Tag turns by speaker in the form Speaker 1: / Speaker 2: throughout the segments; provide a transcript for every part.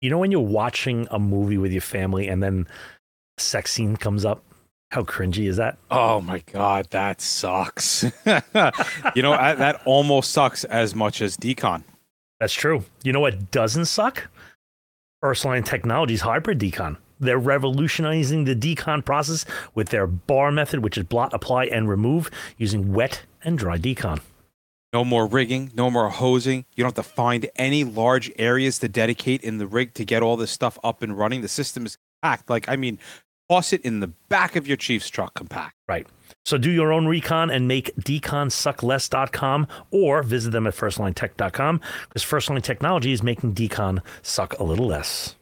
Speaker 1: You know when you're watching a movie with your family and then a sex scene comes up? How cringy is that?
Speaker 2: Oh my god, that sucks. you know I, that almost sucks as much as decon.
Speaker 1: That's true. You know what doesn't suck? First Line Technologies hybrid decon. They're revolutionizing the decon process with their bar method, which is blot, apply, and remove using wet and dry decon.
Speaker 2: No more rigging, no more hosing. You don't have to find any large areas to dedicate in the rig to get all this stuff up and running. The system is packed. Like, I mean, toss it in the back of your Chiefs truck compact.
Speaker 1: Right. So do your own recon and make deconsuckless.com or visit them at firstlinetech.com because Firstline Technology is making decon suck a little less.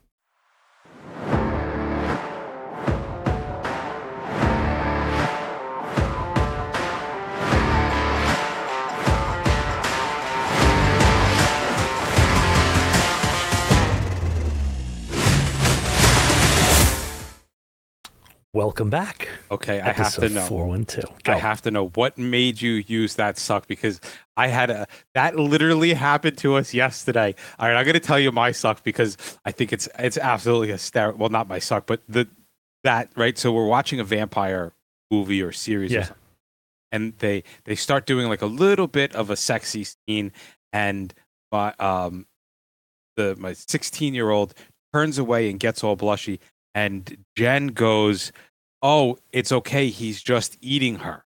Speaker 1: Welcome back.
Speaker 2: Okay, I have to know.
Speaker 1: 412.
Speaker 2: I have to know what made you use that suck because I had a that literally happened to us yesterday. All right, I'm gonna tell you my suck because I think it's it's absolutely hysterical. Well, not my suck, but the that right. So we're watching a vampire movie or series, or
Speaker 1: Yeah.
Speaker 2: something, and they they start doing like a little bit of a sexy scene, and my um the my 16 year old turns away and gets all blushy, and Jen goes oh, it's okay. He's just eating her.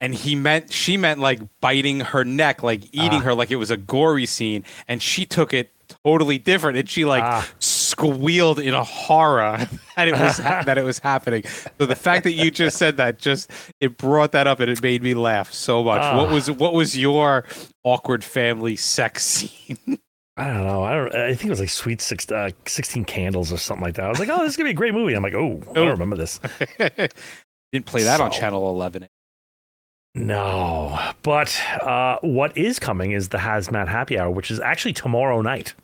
Speaker 2: And he meant, she meant like biting her neck, like eating
Speaker 1: Ah.
Speaker 2: her, like it was a gory scene. And she took it totally different. And she like
Speaker 1: Ah.
Speaker 2: squealed in a horror that it was that it was happening. So the fact that you just said that just it brought that up and it made me laugh so much. What
Speaker 1: Ah.
Speaker 2: was what was your awkward family sex scene?
Speaker 1: I don't know. I don't. I think it was like Sweet Six, uh, Sixteen Candles or something like that. I was like, oh, this is gonna be a great movie. I'm like, oh, I don't remember this.
Speaker 2: Didn't play that on channel 11.
Speaker 1: No, but uh, what is coming is the Hazmat Happy Hour, which is actually tomorrow night.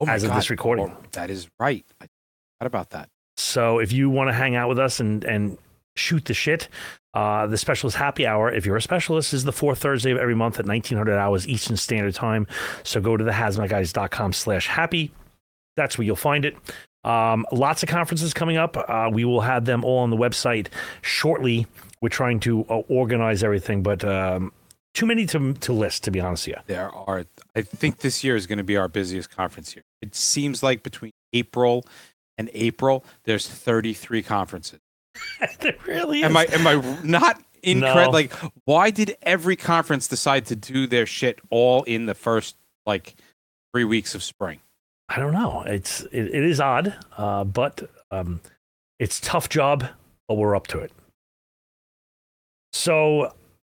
Speaker 2: Oh my
Speaker 1: As of this recording.
Speaker 2: Oh, that is right. I forgot about that.
Speaker 1: So if you want to hang out with us and and shoot the shit, uh, the specialist happy hour, if you're a specialist, is the fourth Thursday of every month at 1900 hours Eastern Standard Time. So go to the hazmatguys.com slash happy. That's where you'll find it. Um, lots of conferences coming up. Uh, we will have them all on the website shortly. We're trying to uh, organize everything, but um, too many to, to list, to be honest with you.
Speaker 2: There are, I think this year is going to be our busiest conference year. It seems like between April and April, there's 33 conferences.
Speaker 1: really is.
Speaker 2: Am I, am I not incorrect?
Speaker 1: No.
Speaker 2: Like, why did every conference decide to do their shit all in the first, like, three weeks of spring?
Speaker 1: I don't know. It's it, it is odd, uh, but um, it's tough job, but we're up to it. So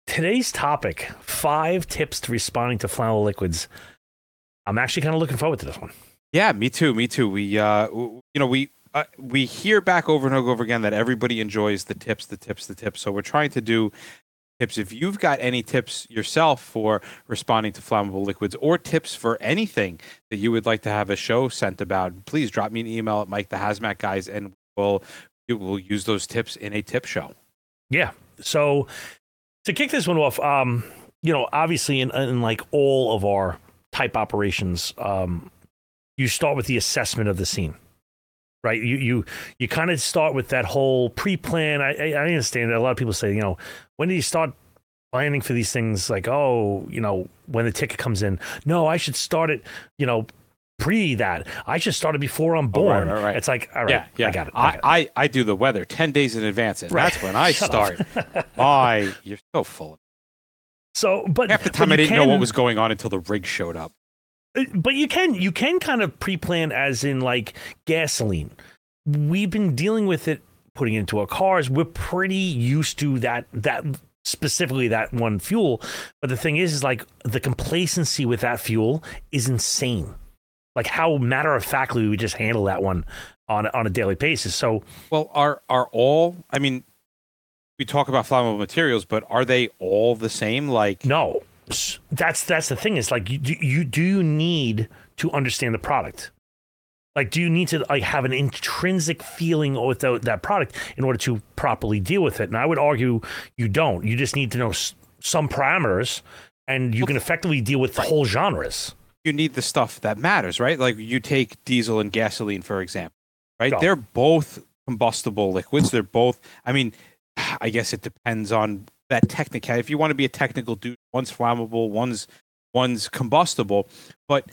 Speaker 1: today's topic: five tips to responding to flammable liquids. I'm actually kind of looking forward to this one.
Speaker 2: Yeah, me too. Me too. We, uh, you know, we uh, we hear back over and over again that everybody enjoys the tips, the tips, the tips. So we're trying to do tips. If you've got any tips yourself for responding to flammable liquids, or tips for anything that you would like to have a show sent about, please drop me an email at Mike the Hazmat Guys, and we'll we'll use those tips in a tip show.
Speaker 1: Yeah. So to kick this one off, um, you know, obviously in, in like all of our type operations, um, you start with the assessment of the scene. Right, you you you kind of start with that whole pre-plan. I, I I understand that a lot of people say, you know, when do you start planning for these things? Like, oh, you know, when the ticket comes in. No, I should start it. You know, pre that. I should start it before I'm
Speaker 2: Oh, right,
Speaker 1: born.
Speaker 2: right, right.
Speaker 1: It's like, all right,
Speaker 2: yeah, yeah.
Speaker 1: I got it. I,
Speaker 2: I,
Speaker 1: got it.
Speaker 2: I, I do the weather ten days in advance, and
Speaker 1: Right.
Speaker 2: that's when I
Speaker 1: Shut
Speaker 2: start. My, you're so full. of
Speaker 1: so, but
Speaker 2: Half the time, I didn't know what was going on until the rig showed up.
Speaker 1: But you can you can kind of pre-plan as in like gasoline. We've been dealing with it putting it into our cars. We're pretty used to that that specifically that one fuel. But the thing is is like the complacency with that fuel is insane. Like how matter of factly we just handle that one on on a daily basis. So
Speaker 2: Well, are are all? I mean, we talk about flammable materials, but are they all the same? Like,
Speaker 1: no that's that's the thing is like you, do you do you need to understand the product like do you need to like have an intrinsic feeling with that product in order to properly deal with it and i would argue you don't you just need to know s- some parameters and you can effectively deal with the whole genres
Speaker 2: you need the stuff that matters, right? Like you take diesel and gasoline, for example, right? They're both combustible liquids. They're both, I mean, I guess it depends on that technical. If you want to be a technical dude, one's flammable, one's one's combustible, but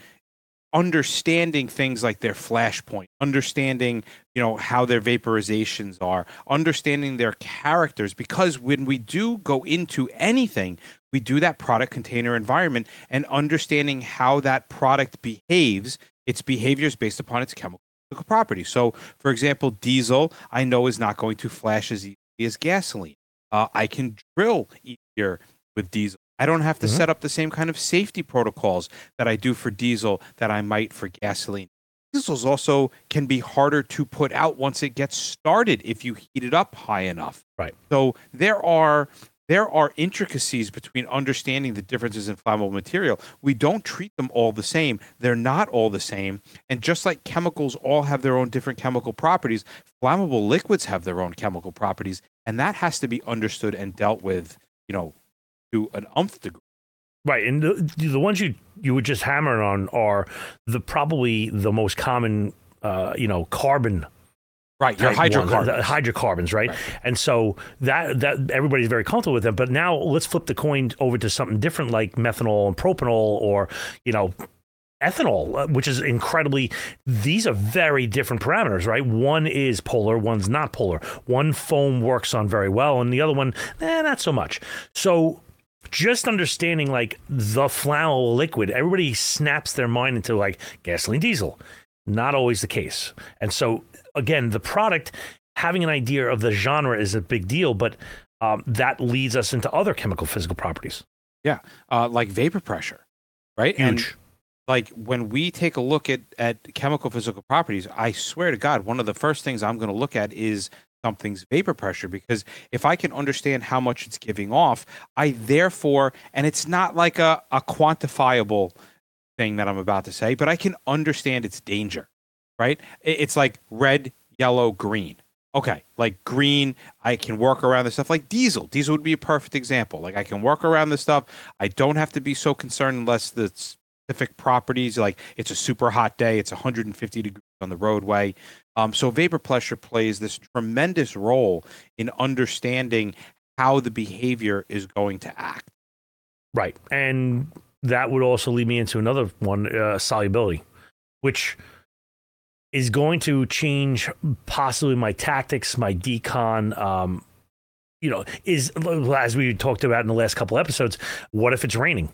Speaker 2: understanding things like their flash point, understanding, you know, how their vaporizations are, understanding their characters, because when we do go into anything, we do that product container environment and understanding how that product behaves, its behaviors based upon its chemical properties. So, for example, diesel, I know is not going to flash as easily as gasoline. Uh, I can drill easier with diesel. I don't have to
Speaker 1: Mhm.
Speaker 2: set up the same kind of safety protocols that I do for diesel that I might for gasoline. Diesels also can be harder to put out once it gets started if you heat it up high enough.
Speaker 1: Right.
Speaker 2: So there are there are intricacies between understanding the differences in flammable material. We don't treat them all the same. They're not all the same. And just like chemicals all have their own different chemical properties, flammable liquids have their own chemical properties, and that has to be understood and dealt with, you know, to an umph degree.
Speaker 1: Right, and the, the ones you you would just hammer on are the probably the most common, uh, you know, carbon
Speaker 2: Right, your
Speaker 1: ones,
Speaker 2: hydrocarbons.
Speaker 1: the hydrocarbons, right?
Speaker 2: Right.
Speaker 1: And so that that everybody's very comfortable with them. But now let's flip the coin over to something different, like methanol and propanol, or you know, ethanol, uh, which is incredibly. These are very different parameters, right? One is polar, one's not polar. One foam works on very well, and the other one, eh, not so much. So just understanding like the flammable liquid, everybody snaps their mind into like gasoline, diesel. Not always the case. And so again, the product having an idea of the genre is a big deal, but um, that leads us into other chemical physical properties.
Speaker 2: Yeah, uh, like vapor pressure, right?
Speaker 1: Huge.
Speaker 2: And like when we take a look at at chemical physical properties, I swear to God, one of the first things I'm going to look at is something's vapor pressure because if I can understand how much it's giving off, I therefore, and it's not like a, a quantifiable thing that I'm about to say, but I can understand its danger, right? It's like red, yellow, green. Okay, like green, I can work around this stuff. Like diesel, diesel would be a perfect example. Like I can work around this stuff. I don't have to be so concerned unless the specific properties, like it's a super hot day, it's 150 degrees on the roadway. Um, so vapor pressure plays this tremendous role in understanding how the behavior is going to act.
Speaker 1: Right. And that would also lead me into another one uh, solubility, which is going to change possibly my tactics, my decon. Um, you know, is as we talked about in the last couple episodes, what if it's raining?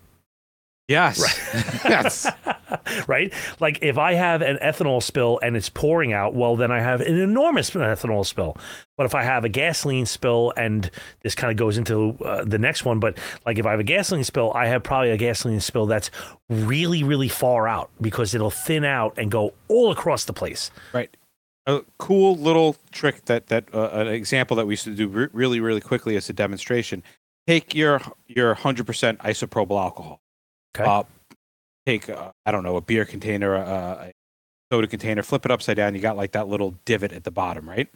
Speaker 2: Yes. yes.
Speaker 1: right? Like if I have an ethanol spill and it's pouring out, well, then I have an enormous ethanol spill. But if I have a gasoline spill, and this kind of goes into uh, the next one, but like if I have a gasoline spill, I have probably a gasoline spill that's really, really far out because it'll thin out and go all across the place.
Speaker 2: Right. A cool little trick that that uh, an example that we used to do re- really really quickly as a demonstration. Take your your hundred percent isopropyl alcohol.
Speaker 1: Okay.
Speaker 2: Uh, take uh, I don't know a beer container, uh, a soda container, flip it upside down. You got like that little divot at the bottom, right?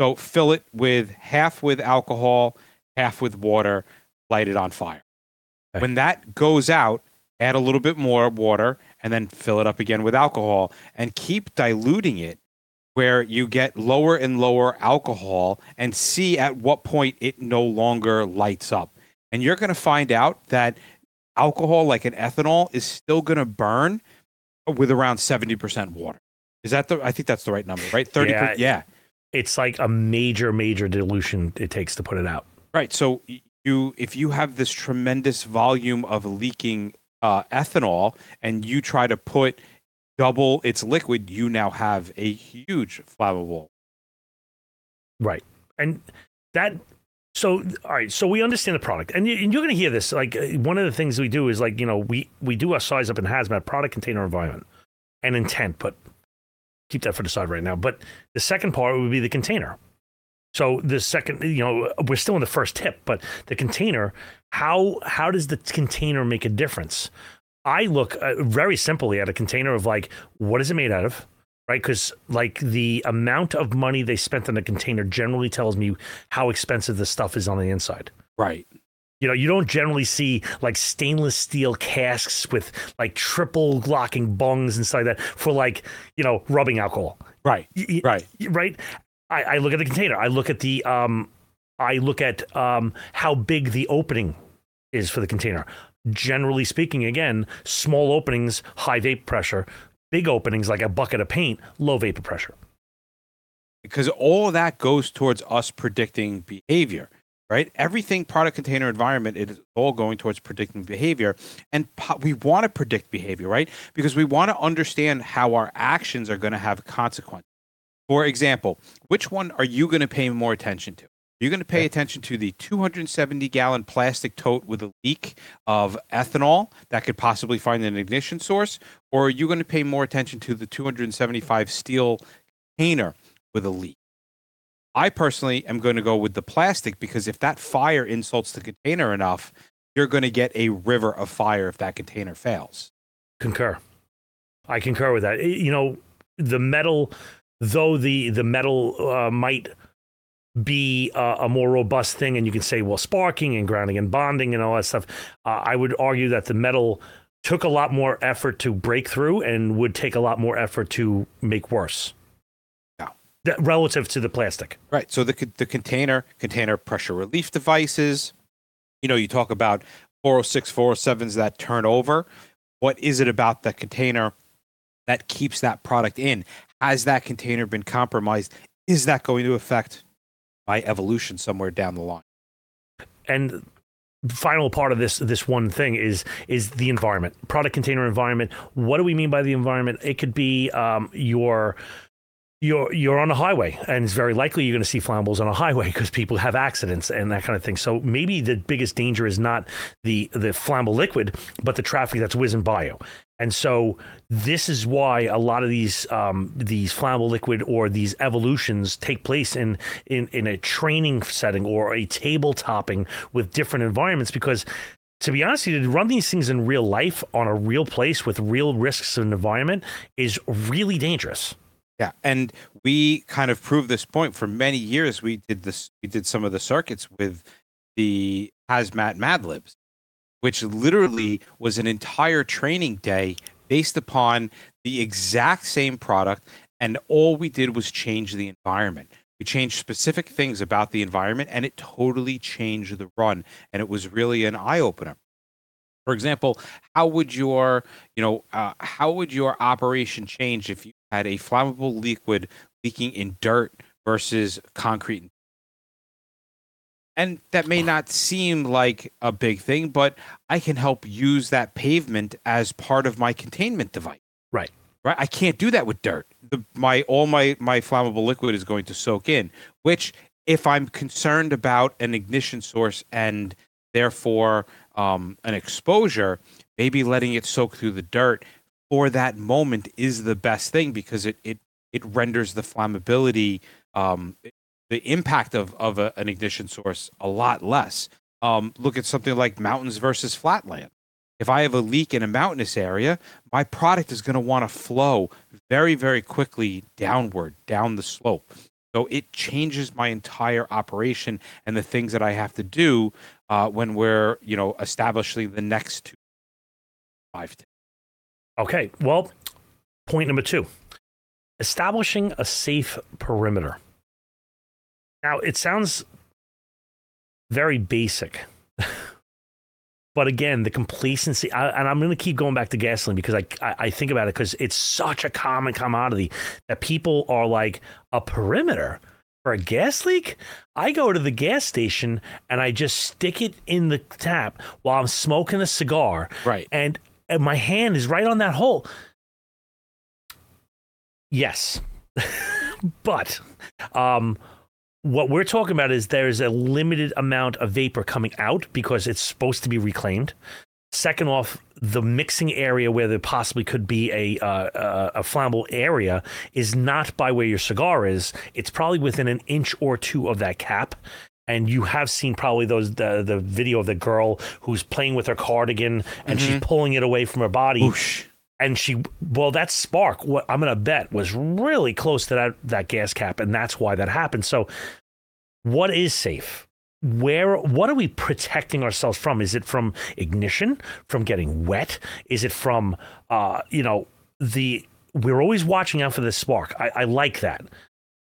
Speaker 2: So fill it with half with alcohol, half with water. Light it on fire.
Speaker 1: Okay.
Speaker 2: When that goes out, add a little bit more water, and then fill it up again with alcohol, and keep diluting it where you get lower and lower alcohol and see at what point it no longer lights up. And you're going to find out that alcohol, like an ethanol, is still going to burn with around 70% water. Is that the, I think that's the right number, right? 30.
Speaker 1: Yeah.
Speaker 2: yeah.
Speaker 1: It's like a major, major dilution it takes to put it out.
Speaker 2: Right. So you, if you have this tremendous volume of leaking uh, ethanol, and you try to put double its liquid, you now have a huge flammable.
Speaker 1: Right. And that, so, all right. So we understand the product. And, you, you're going to hear this. Like, uh, one of the things we do is like, you know, we, we do our size up in hazmat, product, container, environment, and intent, but keep that for the side right now. But the second part would be the container. So the second, you know, we're still in the first tip, but the container, how how does the container make a difference? I look uh, very simply at a container of like, what is it made out of? Right, because like the amount of money they spent on a container generally tells me how expensive the stuff is on the inside.
Speaker 2: Right.
Speaker 1: You know, you don't generally see like stainless steel casks with like triple locking bungs and stuff like that for like, you know, rubbing alcohol.
Speaker 2: Right.
Speaker 1: Y-
Speaker 2: Right.
Speaker 1: Right. I, I look at the container. I look at the um I look at um how big the opening is for the container. Generally speaking, again, small openings, high vapor pressure. Big openings like a bucket of paint, low vapor pressure.
Speaker 2: because all that goes towards us predicting behavior right? Everything product container environment it is all going towards predicting behavior. And po- we want to predict behavior right? Because we want to understand how our actions are going to have consequences. For example which one are you going to pay more attention to you're going to pay attention to the 270 gallon plastic tote with a leak of ethanol that could possibly find an ignition source or are you going to pay more attention to the 275 steel container with a leak. I personally am going to go with the plastic because if that fire insults the container enough, you're going to get a river of fire if that container fails.
Speaker 1: Concur. I concur with that. You know, the metal, though the the metal uh, might be uh, a more robust thing, and you can say, well, sparking and grounding and bonding and all that stuff. Uh, I would argue that the metal took a lot more effort to break through and would take a lot more effort to make worse.
Speaker 2: Yeah.
Speaker 1: That- relative to the plastic.
Speaker 2: Right. So the the container container pressure relief devices. You know, you talk about 406, 407s that turn over. What is it about the container that keeps that product in? Has that container been compromised? Is that going to affect my evolution somewhere down the line?
Speaker 1: and the final part of this this one thing is is the environment product container environment. What do we mean by the environment? It could be um, your you're you're on a highway and it's very likely you're going to see flammables on a highway because people have accidents and that kind of thing. So maybe the biggest danger is not the the flammable liquid but the traffic that's whizzing by you and so this is why a lot of these um, these flammable liquid or these evolutions take place in, in in a training setting or a table topping with different environments because to be honest to run these things in real life on a real place with real risks and environment is really dangerous.
Speaker 2: Yeah, and we kind of proved this point for many years. We did this. We did some of the circuits with the hazmat Mad Libs, which literally was an entire training day based upon the exact same product, and all we did was change the environment. We changed specific things about the environment, and it totally changed the run. And it was really an eye opener. For example, how would your, you know, uh, how would your operation change if you had a flammable liquid leaking in dirt versus concrete? And that may not seem like a big thing, but I can help use that pavement as part of my containment device.
Speaker 1: Right.
Speaker 2: Right. I can't do that with dirt. The, my all my my flammable liquid is going to soak in. Which, if I'm concerned about an ignition source and therefore um, an exposure, maybe letting it soak through the dirt for that moment is the best thing because it it it renders the flammability um, the impact of of a, an ignition source a lot less. Um, look at something like mountains versus flatland. If I have a leak in a mountainous area, my product is going to want to flow very very quickly downward down the slope. So it changes my entire operation and the things that I have to do uh, when we're you know establishing the next two five.
Speaker 1: Okay. Well, point number two establishing a safe perimeter. Now, it sounds very basic. but again, the complacency, I, and I'm going to keep going back to gasoline because I, I, I think about it because it's such a common commodity that people are like, a perimeter for a gas leak? I go to the gas station and I just stick it in the tap while I'm smoking a cigar
Speaker 2: Right.
Speaker 1: and, and my hand is right on that hole. Yes. but um, what we're talking about is there's a limited amount of vapor coming out because it's supposed to be reclaimed. Second off, the mixing area where there possibly could be a uh, a, a flammable area is not by where your cigar is. It's probably within an inch or two of that cap. And you have seen probably those the the video of the girl who's playing with her cardigan and she's pulling it away from her body
Speaker 2: Whoosh.
Speaker 1: And she well that spark what i'm gonna bet was really close to that that gas cap and that's why that happened so what is safe where what are we protecting ourselves from? Is it from ignition, from getting wet? Is it from uh, you know, the we're always watching out for the spark. I, I like that.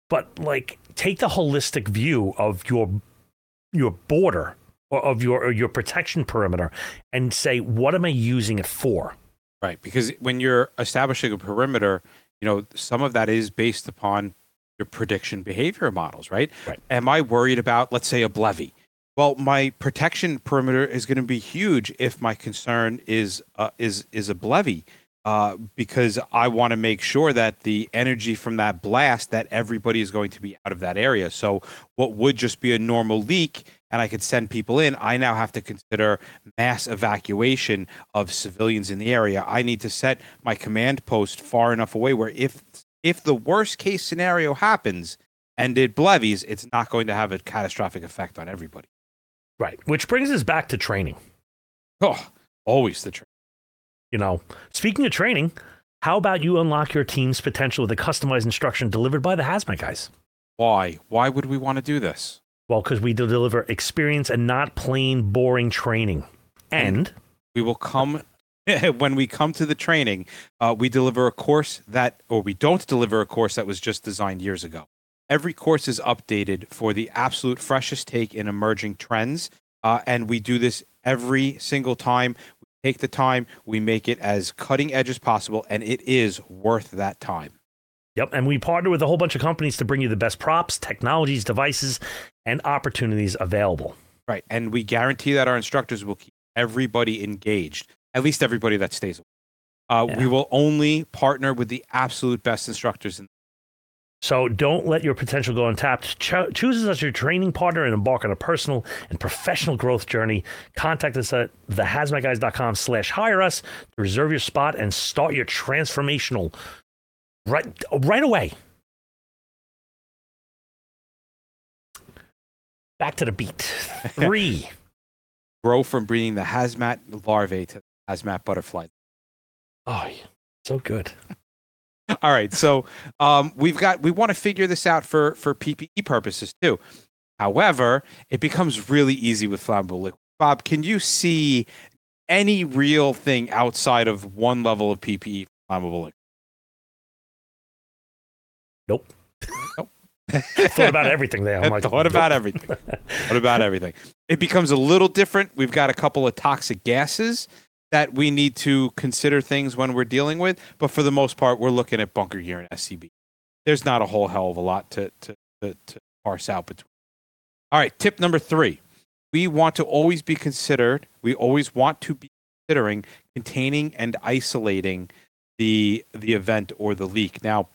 Speaker 1: But like take the holistic view of your your border or of your or your protection perimeter and say, what am I using it for?
Speaker 2: Right. Because when you're establishing a perimeter, you know, some of that is based upon your prediction behavior models, right?
Speaker 1: Right.
Speaker 2: Am I worried about, let's say, a BLEVE? Well, my protection perimeter is going to be huge if my concern is uh, is is a BLEVE, uh, because I want to make sure that the energy from that blast that everybody is going to be out of that area. So, what would just be a normal leak, and I could send people in, I now have to consider mass evacuation of civilians in the area. I need to set my command post far enough away where if if the worst case scenario happens and it BLEVEs, it's not going to have a catastrophic effect on everybody.
Speaker 1: Right. Which brings us back to training.
Speaker 2: Oh, always the training.
Speaker 1: You know, speaking of training, how about you unlock your team's potential with a customized instruction delivered by the Hazmat guys?
Speaker 2: Why? Why would we want to do this?
Speaker 1: Well, because we deliver experience and not plain boring training. And
Speaker 2: we will come when we come to the training, uh, we deliver a course that, or we don't deliver a course that was just designed years ago. Every course is updated for the absolute freshest take in emerging trends. Uh, and we do this every single time. We take the time, we make it as cutting edge as possible, and it is worth that time.
Speaker 1: Yep. And we partner with a whole bunch of companies to bring you the best props, technologies, devices, and opportunities available.
Speaker 2: Right. And we guarantee that our instructors will keep everybody engaged at least everybody that stays away. Uh, yeah. We will only partner with the absolute best instructors. In-
Speaker 1: so don't let your potential go untapped. Cho- choose us as your training partner and embark on a personal and professional growth journey. Contact us at thehazmatguys.com slash hire us to reserve your spot and start your transformational right, right away. Back to the beat. Three.
Speaker 2: Grow from breeding the hazmat larvae to hazmat butterfly.
Speaker 1: Oh, yeah. so good.
Speaker 2: All right, so um, we've got we want to figure this out for for PPE purposes too. However, it becomes really easy with flammable liquid. Bob, can you see any real thing outside of one level of PPE flammable liquid?
Speaker 1: Nope. Nope. Thought about everything there. I'm
Speaker 2: like, thought about nope. everything. What about everything? It becomes a little different. We've got a couple of toxic gases that we need to consider things when we're dealing with. But for the most part, we're looking at bunker gear and SCB. There's not a whole hell of a lot to, to, to, to parse out between. All right, tip number three. We want to always be considered, we always want to be considering containing and isolating the the event or the leak. Now,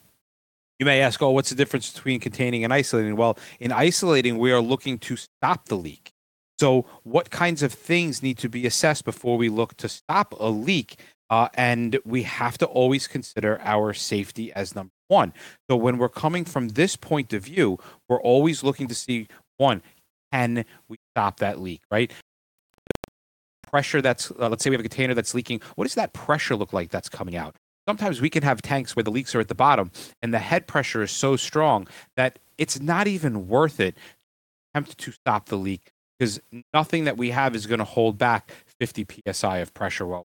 Speaker 2: you may ask, oh, what's the difference between containing and isolating? Well, in isolating, we are looking to stop the leak. So, what kinds of things need to be assessed before we look to stop a leak? Uh, and we have to always consider our safety as number one. So, when we're coming from this point of view, we're always looking to see one, can we stop that leak, right? Pressure that's, uh, let's say we have a container that's leaking. What does that pressure look like that's coming out? Sometimes we can have tanks where the leaks are at the bottom and the head pressure is so strong that it's not even worth it to attempt to stop the leak because nothing that we have is going to hold back 50 psi of pressure well.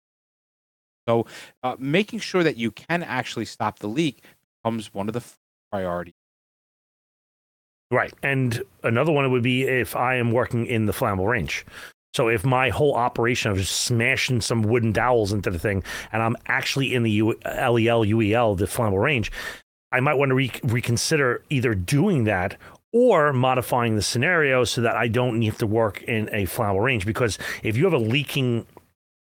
Speaker 2: So uh, making sure that you can actually stop the leak becomes one of the priorities.
Speaker 1: Right and another one would be if i am working in the flammable range so if my whole operation of just smashing some wooden dowels into the thing and i'm actually in the U- lel uel the flammable range I might want to re- reconsider either doing that or modifying the scenario so that I don't need to work in a flammable range. Because if you have a leaking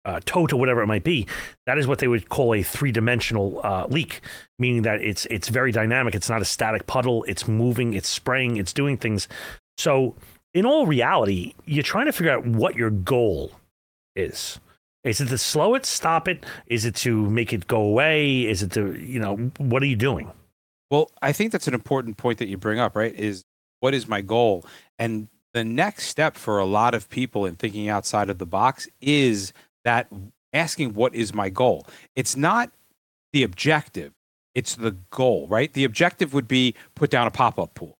Speaker 1: uh, tote or whatever it might be, that is what they would call a three-dimensional uh, leak, meaning that it's it's very dynamic. It's not a static puddle. It's moving. It's spraying. It's doing things. So, in all reality, you're trying to figure out what your goal is. Is it to slow it, stop it? Is it to make it go away? Is it to you know what are you doing?
Speaker 2: Well, I think that's an important point that you bring up, right? Is what is my goal? And the next step for a lot of people in thinking outside of the box is that asking what is my goal? It's not the objective, it's the goal, right? The objective would be put down a pop up pool.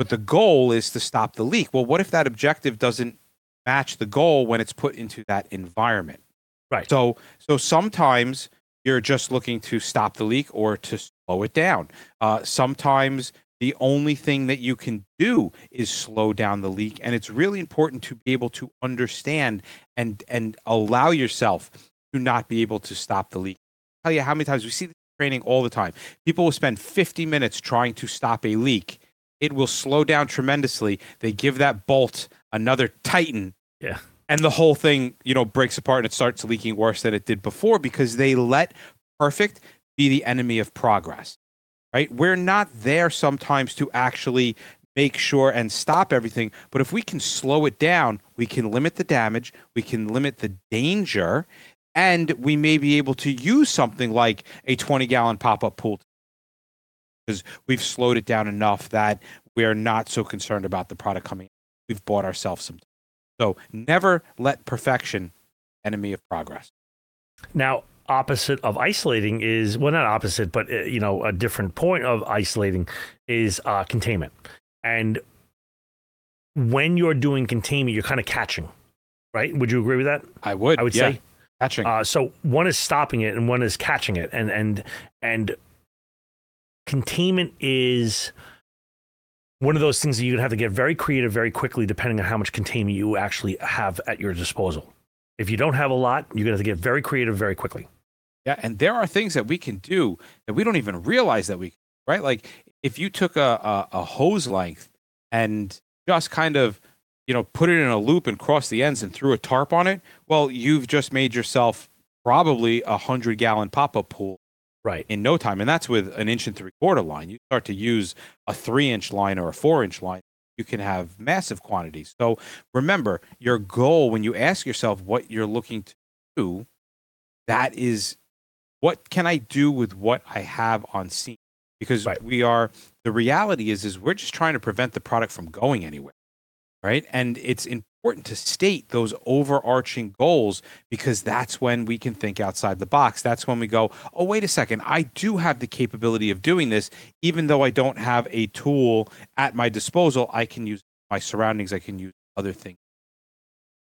Speaker 2: But the goal is to stop the leak. Well, what if that objective doesn't match the goal when it's put into that environment?
Speaker 1: Right.
Speaker 2: So so sometimes you're just looking to stop the leak or to slow it down. Uh, sometimes the only thing that you can do is slow down the leak, and it's really important to be able to understand and and allow yourself to not be able to stop the leak. I'll tell you how many times we see this training all the time. People will spend 50 minutes trying to stop a leak. It will slow down tremendously. They give that bolt another tighten.
Speaker 1: Yeah
Speaker 2: and the whole thing you know breaks apart and it starts leaking worse than it did before because they let perfect be the enemy of progress right we're not there sometimes to actually make sure and stop everything but if we can slow it down we can limit the damage we can limit the danger and we may be able to use something like a 20 gallon pop-up pool because we've slowed it down enough that we're not so concerned about the product coming we've bought ourselves some so never let perfection enemy of progress.
Speaker 1: Now, opposite of isolating is well, not opposite, but uh, you know, a different point of isolating is uh, containment. And when you're doing containment, you're kind of catching, right? Would you agree with that?
Speaker 2: I would.
Speaker 1: I would
Speaker 2: yeah.
Speaker 1: say
Speaker 2: catching.
Speaker 1: Uh, so one is stopping it, and one is catching it, and and and containment is one of those things that gonna have to get very creative very quickly, depending on how much containment you actually have at your disposal. If you don't have a lot, you're gonna have to get very creative very quickly.
Speaker 2: Yeah, and there are things that we can do that we don't even realize that we can right. Like if you took a, a, a hose length and just kind of you know put it in a loop and cross the ends and threw a tarp on it, well, you've just made yourself probably a hundred gallon pop up pool
Speaker 1: right.
Speaker 2: in no time and that's with an inch and three quarter line. You start to use a three inch line or a four inch line you can have massive quantities. So remember your goal when you ask yourself what you're looking to do that is what can i do with what i have on scene? Because
Speaker 1: right.
Speaker 2: we are the reality is is we're just trying to prevent the product from going anywhere right? And it's in important to state those overarching goals because that's when we can think outside the box. That's when we go, oh, wait a second, I do have the capability of doing this. Even though I don't have a tool at my disposal, I can use my surroundings, I can use other things.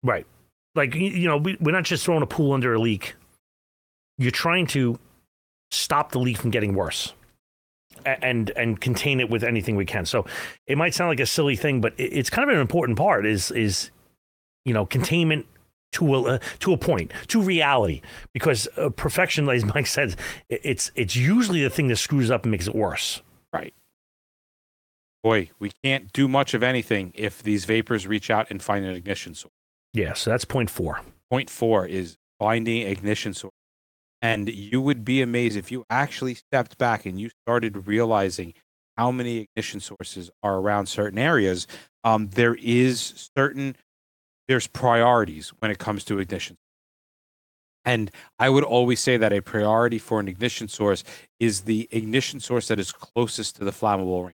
Speaker 1: Right. Like, you know, we, we're not just throwing a pool under a leak. You're trying to stop the leak from getting worse and and contain it with anything we can. So it might sound like a silly thing, but it's kind of an important part. Is is you know containment to a uh, to a point to reality because uh, perfection, as Mike says, it's it's usually the thing that screws up and makes it worse.
Speaker 2: Right. Boy, we can't do much of anything if these vapors reach out and find an ignition source.
Speaker 1: Yeah, so that's point four.
Speaker 2: Point four is finding ignition source. And you would be amazed if you actually stepped back and you started realizing how many ignition sources are around certain areas. Um, there is certain there's priorities when it comes to ignition. And I would always say that a priority for an ignition source is the ignition source that is closest to the flammable range.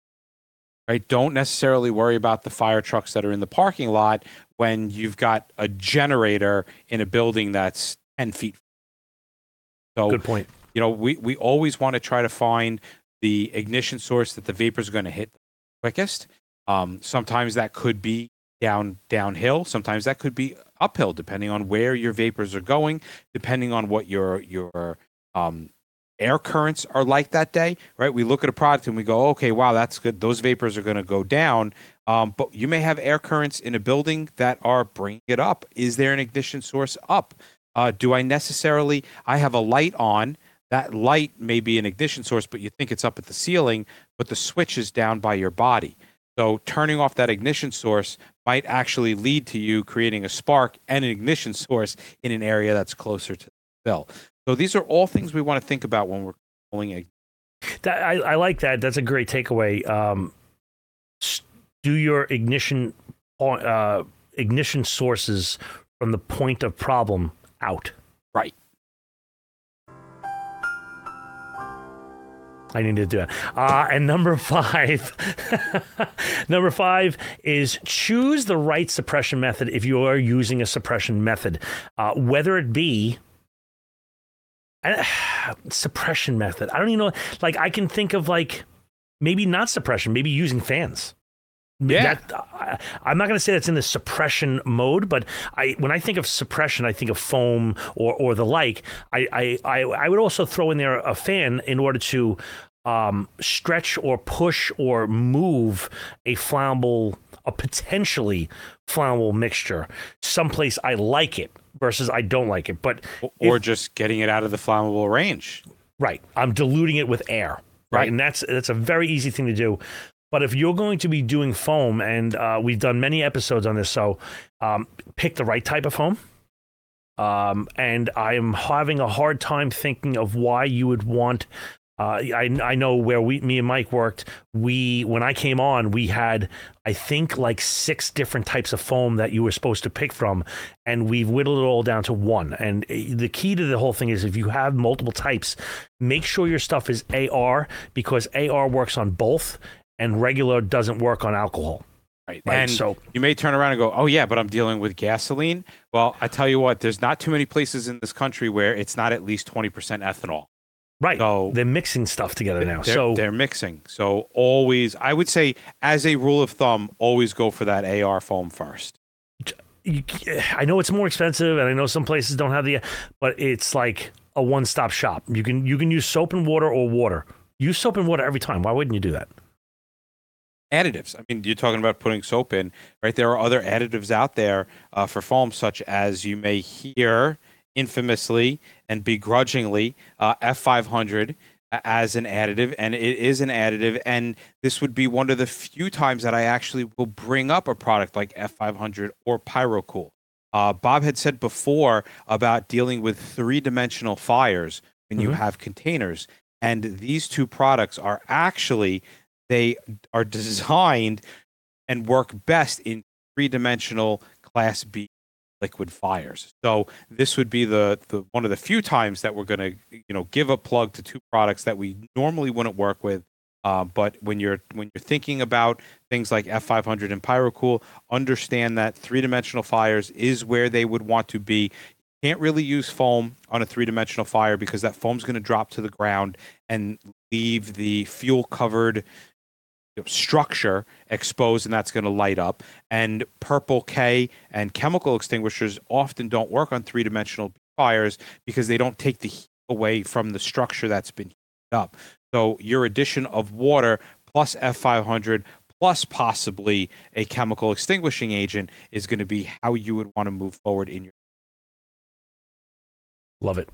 Speaker 2: Right? Don't necessarily worry about the fire trucks that are in the parking lot when you've got a generator in a building that's 10 feet
Speaker 1: so good point.
Speaker 2: You know, we, we always want to try to find the ignition source that the vapors are going to hit quickest. Um, sometimes that could be down downhill. Sometimes that could be uphill, depending on where your vapors are going, depending on what your your um, air currents are like that day. Right? We look at a product and we go, okay, wow, that's good. Those vapors are going to go down. Um, but you may have air currents in a building that are bringing it up. Is there an ignition source up? Uh, do I necessarily? I have a light on. That light may be an ignition source, but you think it's up at the ceiling, but the switch is down by your body. So turning off that ignition source might actually lead to you creating a spark and an ignition source in an area that's closer to the cell. So these are all things we want to think about when we're pulling a.
Speaker 1: That, I, I like that. That's a great takeaway. Um, do your ignition uh, ignition sources from the point of problem out.
Speaker 2: Right.
Speaker 1: I need to do it. Uh, and number five, number five is choose the right suppression method if you are using a suppression method, uh, whether it be uh, suppression method. I don't even know. Like I can think of like maybe not suppression, maybe using fans.
Speaker 2: Yeah.
Speaker 1: That, I, I'm not going to say that's in the suppression mode, but I when I think of suppression, I think of foam or or the like. I I I, I would also throw in there a fan in order to um, stretch or push or move a flammable, a potentially flammable mixture someplace I like it versus I don't like it. But
Speaker 2: or just getting it out of the flammable range.
Speaker 1: Right. I'm diluting it with air. Right.
Speaker 2: Right.
Speaker 1: And that's that's a very easy thing to do. But if you're going to be doing foam, and uh, we've done many episodes on this, so um, pick the right type of foam. Um, and I'm having a hard time thinking of why you would want. Uh, I I know where we, me and Mike worked. We when I came on, we had I think like six different types of foam that you were supposed to pick from, and we've whittled it all down to one. And uh, the key to the whole thing is if you have multiple types, make sure your stuff is AR because AR works on both, and regular doesn't work on alcohol.
Speaker 2: Right. And
Speaker 1: so-
Speaker 2: you may turn around and go, "Oh yeah, but I'm dealing with gasoline." Well, I tell you what, there's not too many places in this country where it's not at least 20% ethanol.
Speaker 1: Right.
Speaker 2: So-
Speaker 1: They're mixing stuff together now.
Speaker 2: They're,
Speaker 1: so
Speaker 2: they're mixing. So always, I would say, as a rule of thumb, always go for that AR foam first.
Speaker 1: I know it's more expensive, and I know some places don't have the, but it's like a one-stop shop. You can you can use soap and water or water. Use soap and water every time. Why wouldn't you do that?
Speaker 2: Additives. I mean, you're talking about putting soap in, right? There are other additives out there uh, for foam, such as you may hear infamously and begrudgingly uh, F500 as an additive, and it is an additive. And this would be one of the few times that I actually will bring up a product like F500 or PyroCool. Uh, Bob had said before about dealing with three dimensional fires when you
Speaker 1: Mhm.
Speaker 2: have containers. And these two products are actually, they are designed and work best in three dimensional class B liquid fires. So this would be the, the one of the few times that we're going to you know give a plug to two products that we normally wouldn't work with. Uh, but when you're when you're thinking about things like F500 and PyroCool, understand that three dimensional fires is where they would want to be. Can't really use foam on a three dimensional fire because that foam's going to drop to the ground and leave the fuel covered you know, structure exposed and that's going to light up. And purple K and chemical extinguishers often don't work on three dimensional fires because they don't take the heat away from the structure that's been heated up. So your addition of water plus F500 plus possibly a chemical extinguishing agent is going to be how you would want to move forward in your
Speaker 1: Love it.